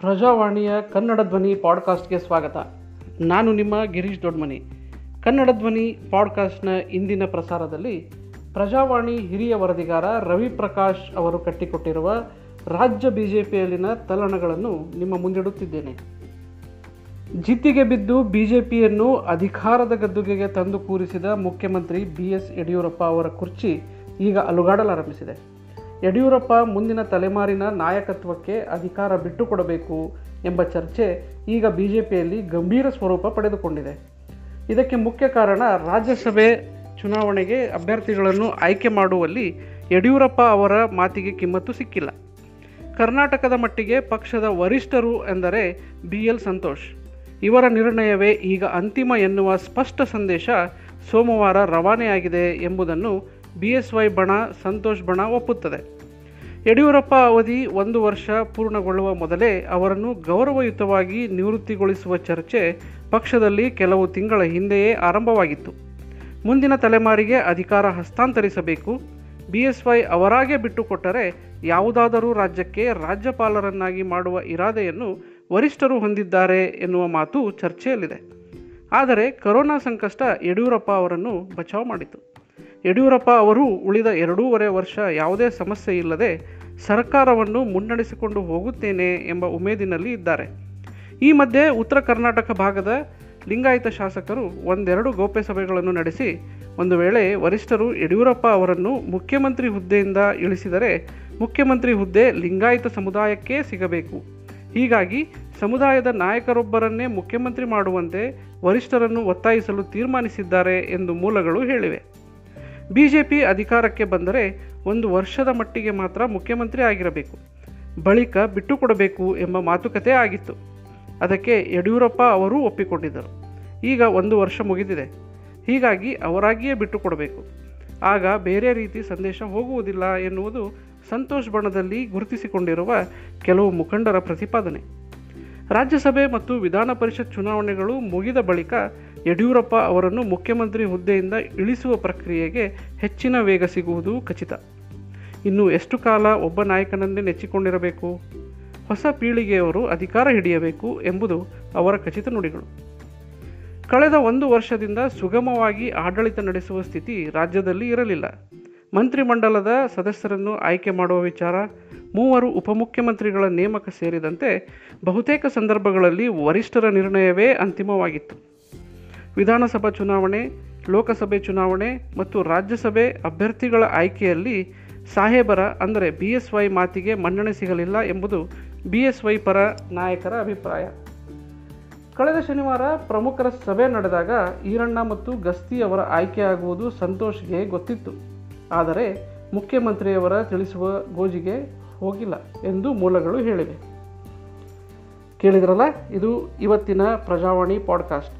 ಪ್ರಜಾವಾಣಿಯ ಕನ್ನಡ ಧ್ವನಿ ಪಾಡ್ಕಾಸ್ಟ್ಗೆ ಸ್ವಾಗತ. ನಾನು ನಿಮ್ಮ ಗಿರೀಶ್ ದೊಡ್ಮನಿ. ಕನ್ನಡ ಧ್ವನಿ ಪಾಡ್ಕಾಸ್ಟ್ನ ಇಂದಿನ ಪ್ರಸಾರದಲ್ಲಿ ಪ್ರಜಾವಾಣಿ ಹಿರಿಯ ವರದಿಗಾರ ರವಿ ಪ್ರಕಾಶ್ ಅವರು ಕಟ್ಟಿಕೊಟ್ಟಿರುವ ರಾಜ್ಯ ಬಿ ಜೆ ಪಿಯಲ್ಲಿನ ತಲ್ಲಣಗಳನ್ನು ನಿಮ್ಮ ಮುಂದಿಡುತ್ತಿದ್ದೇನೆ. ಜಿದ್ದಿಗೆ ಬಿದ್ದು ಬಿ ಜೆ ಪಿಯನ್ನು ಅಧಿಕಾರದ ಗದ್ದುಗೆಗೆ ತಂದು ಕೂರಿಸಿದ ಮುಖ್ಯಮಂತ್ರಿ ಬಿ ಎಸ್ ಯಡಿಯೂರಪ್ಪ ಅವರ ಕುರ್ಚಿ ಈಗ ಅಲುಗಾಡಲಾರಂಭಿಸಿದೆ. ಯಡಿಯೂರಪ್ಪ ಮುಂದಿನ ತಲೆಮಾರಿನ ನಾಯಕತ್ವಕ್ಕೆ ಅಧಿಕಾರ ಬಿಟ್ಟುಕೊಡಬೇಕು ಎಂಬ ಚರ್ಚೆ ಈಗ ಬಿ ಜೆ ಪಿಯಲ್ಲಿ ಗಂಭೀರ ಸ್ವರೂಪ ಪಡೆದುಕೊಂಡಿದೆ. ಇದಕ್ಕೆ ಮುಖ್ಯ ಕಾರಣ ರಾಜ್ಯಸಭೆ ಚುನಾವಣೆಗೆ ಅಭ್ಯರ್ಥಿಗಳನ್ನು ಆಯ್ಕೆ ಮಾಡುವಲ್ಲಿ ಯಡಿಯೂರಪ್ಪ ಅವರ ಮಾತಿಗೆ ಕಿಮ್ಮತ್ತು ಸಿಕ್ಕಿಲ್ಲ. ಕರ್ನಾಟಕದ ಮಟ್ಟಿಗೆ ಪಕ್ಷದ ವರಿಷ್ಠರು ಎಂದರೆ ಬಿ ಎಲ್ ಸಂತೋಷ್. ಇವರ ನಿರ್ಣಯವೇ ಈಗ ಅಂತಿಮ ಎನ್ನುವ ಸ್ಪಷ್ಟ ಸಂದೇಶ ಸೋಮವಾರ ರವಾನೆಯಾಗಿದೆ ಎಂಬುದನ್ನು ಬಿ ಎಸ್ ವೈ ಬಣ ಸಂತೋಷ್ ಬಣ ಒಪ್ಪುತ್ತದೆ. ಯಡಿಯೂರಪ್ಪ ಅವಧಿ ಒಂದು ವರ್ಷ ಪೂರ್ಣಗೊಳ್ಳುವ ಮೊದಲೇ ಅವರನ್ನು ಗೌರವಯುತವಾಗಿ ನಿವೃತ್ತಿಗೊಳಿಸುವ ಚರ್ಚೆ ಪಕ್ಷದಲ್ಲಿ ಕೆಲವು ತಿಂಗಳ ಹಿಂದೆಯೇ ಆರಂಭವಾಗಿತ್ತು. ಮುಂದಿನ ತಲೆಮಾರಿಗೆ ಅಧಿಕಾರ ಹಸ್ತಾಂತರಿಸಬೇಕು. ಬಿ ಎಸ್ ವೈ ಅವರಾಗೆ ಬಿಟ್ಟುಕೊಟ್ಟರೆ ಯಾವುದಾದರೂ ರಾಜ್ಯಕ್ಕೆ ರಾಜ್ಯಪಾಲರನ್ನಾಗಿ ಮಾಡುವ ಇರಾದೆಯನ್ನು ವರಿಷ್ಠರು ಹೊಂದಿದ್ದಾರೆ ಎನ್ನುವ ಮಾತು ಚರ್ಚೆಯಲ್ಲಿದೆ. ಆದರೆ ಕರೋನಾ ಸಂಕಷ್ಟ ಯಡಿಯೂರಪ್ಪ ಅವರನ್ನು ಬಚಾವ್ ಮಾಡಿತು. ಯಡಿಯೂರಪ್ಪ ಅವರು ಉಳಿದ ಎರಡೂವರೆ ವರ್ಷ ಯಾವುದೇ ಸಮಸ್ಯೆ ಇಲ್ಲದೆ ಸರ್ಕಾರವನ್ನು ಮುನ್ನಡೆಸಿಕೊಂಡು ಹೋಗುತ್ತೇನೆ ಎಂಬ ಉಮೇದಿನಲ್ಲಿ ಇದ್ದಾರೆ. ಈ ಮಧ್ಯೆ ಉತ್ತರ ಕರ್ನಾಟಕ ಭಾಗದ ಲಿಂಗಾಯತ ಶಾಸಕರು ಒಂದೆರಡು ಗೋಪ್ಯ ಸಭೆಗಳನ್ನು ನಡೆಸಿ, ಒಂದು ವೇಳೆ ವರಿಷ್ಠರು ಯಡಿಯೂರಪ್ಪ ಅವರನ್ನು ಮುಖ್ಯಮಂತ್ರಿ ಹುದ್ದೆಯಿಂದ ಇಳಿಸಿದರೆ ಮುಖ್ಯಮಂತ್ರಿ ಹುದ್ದೆ ಲಿಂಗಾಯತ ಸಮುದಾಯಕ್ಕೇ ಸಿಗಬೇಕು. ಹೀಗಾಗಿ ಸಮುದಾಯದ ನಾಯಕರೊಬ್ಬರನ್ನೇ ಮುಖ್ಯಮಂತ್ರಿ ಮಾಡುವಂತೆ ವರಿಷ್ಠರನ್ನು ಒತ್ತಾಯಿಸಲು ತೀರ್ಮಾನಿಸಿದ್ದಾರೆ ಎಂದು ಮೂಲಗಳು ಹೇಳಿವೆ. ಬಿಜೆಪಿ ಅಧಿಕಾರಕ್ಕೆ ಬಂದರೆ ಒಂದು ವರ್ಷದ ಮಟ್ಟಿಗೆ ಮಾತ್ರ ಮುಖ್ಯಮಂತ್ರಿ ಆಗಿರಬೇಕು. ಬಳಿಕ ಬಿಟ್ಟುಕೊಡಬೇಕು ಎಂಬ ಮಾತುಕತೆ ಆಗಿತ್ತು. ಅದಕ್ಕೆ ಯಡಿಯೂರಪ್ಪ ಅವರೂ ಒಪ್ಪಿಕೊಂಡಿದ್ದರು. ಈಗ ಒಂದು ವರ್ಷ ಮುಗಿದಿದೆ. ಹೀಗಾಗಿ ಅವರಾಗಿಯೇ ಬಿಟ್ಟುಕೊಡಬೇಕು ಆಗ ಬೇರೆ ರೀತಿ ಸಂದೇಶ ಹೋಗುವುದಿಲ್ಲ ಎನ್ನುವುದು ಸಂತೋಷ್ ಬಣದಲ್ಲಿ ಗುರುತಿಸಿಕೊಂಡಿರುವ ಕೆಲವು ಮುಖಂಡರ ಪ್ರತಿಪಾದನೆ. ರಾಜ್ಯಸಭೆ ಮತ್ತು ವಿಧಾನ ಪರಿಷತ್ ಚುನಾವಣೆಗಳು ಮುಗಿದ ಬಳಿಕ ಯಡಿಯೂರಪ್ಪ ಅವರನ್ನು ಮುಖ್ಯಮಂತ್ರಿ ಹುದ್ದೆಯಿಂದ ಇಳಿಸುವ ಪ್ರಕ್ರಿಯೆಗೆ ಹೆಚ್ಚಿನ ವೇಗ ಸಿಗುವುದು ಖಚಿತ. ಇನ್ನು ಎಷ್ಟು ಕಾಲ ಒಬ್ಬ ನಾಯಕನನ್ನೇ ನೆಚ್ಚಿಕೊಂಡಿರಬೇಕು? ಹೊಸ ಪೀಳಿಗೆಯವರು ಅಧಿಕಾರ ಹಿಡಿಯಬೇಕು ಎಂಬುದು ಅವರ ಖಚಿತ ನುಡಿಗಳು. ಕಳೆದ ಒಂದು ವರ್ಷದಿಂದ ಸುಗಮವಾಗಿ ಆಡಳಿತ ನಡೆಸುವ ಸ್ಥಿತಿ ರಾಜ್ಯದಲ್ಲಿ ಇರಲಿಲ್ಲ. ಮಂತ್ರಿಮಂಡಲದ ಸದಸ್ಯರನ್ನು ಆಯ್ಕೆ ಮಾಡುವ ವಿಚಾರ, ಮೂವರು ಉಪಮುಖ್ಯಮಂತ್ರಿಗಳ ನೇಮಕ ಸೇರಿದಂತೆ ಬಹುತೇಕ ಸಂದರ್ಭಗಳಲ್ಲಿ ವರಿಷ್ಠರ ನಿರ್ಣಯವೇ ಅಂತಿಮವಾಗಿತ್ತು. ವಿಧಾನಸಭಾ ಚುನಾವಣೆ, ಲೋಕಸಭೆ ಚುನಾವಣೆ ಮತ್ತು ರಾಜ್ಯಸಭೆ ಅಭ್ಯರ್ಥಿಗಳ ಆಯ್ಕೆಯಲ್ಲಿ ಸಾಹೇಬರ ಅಂದರೆ ಬಿ ಎಸ್ ವೈ ಮಾತಿಗೆ ಮನ್ನಣೆ ಸಿಗಲಿಲ್ಲ ಎಂಬುದು ಬಿ ಎಸ್ ವೈ ಪರ ನಾಯಕರ ಅಭಿಪ್ರಾಯ. ಕಳೆದ ಶನಿವಾರ ಪ್ರಮುಖರ ಸಭೆ ನಡೆದಾಗ ಈರಣ್ಣ ಮತ್ತು ಗಸ್ತಿ ಅವರ ಆಯ್ಕೆಯಾಗುವುದು ಸಂತೋಷ್ಗೆ ಗೊತ್ತಿತ್ತು. ಆದರೆ ಮುಖ್ಯಮಂತ್ರಿಯವರ ತಿಳಿಸುವ ಗೋಜಿಗೆ ಹೋಗಿಲ್ಲ ಎಂದು ಮೂಲಗಳು ಹೇಳಿವೆ. ಕೇಳಿದ್ರಲ್ಲ, ಇದು ಇವತ್ತಿನ ಪ್ರಜಾವಾಣಿ ಪಾಡ್ಕಾಸ್ಟ್.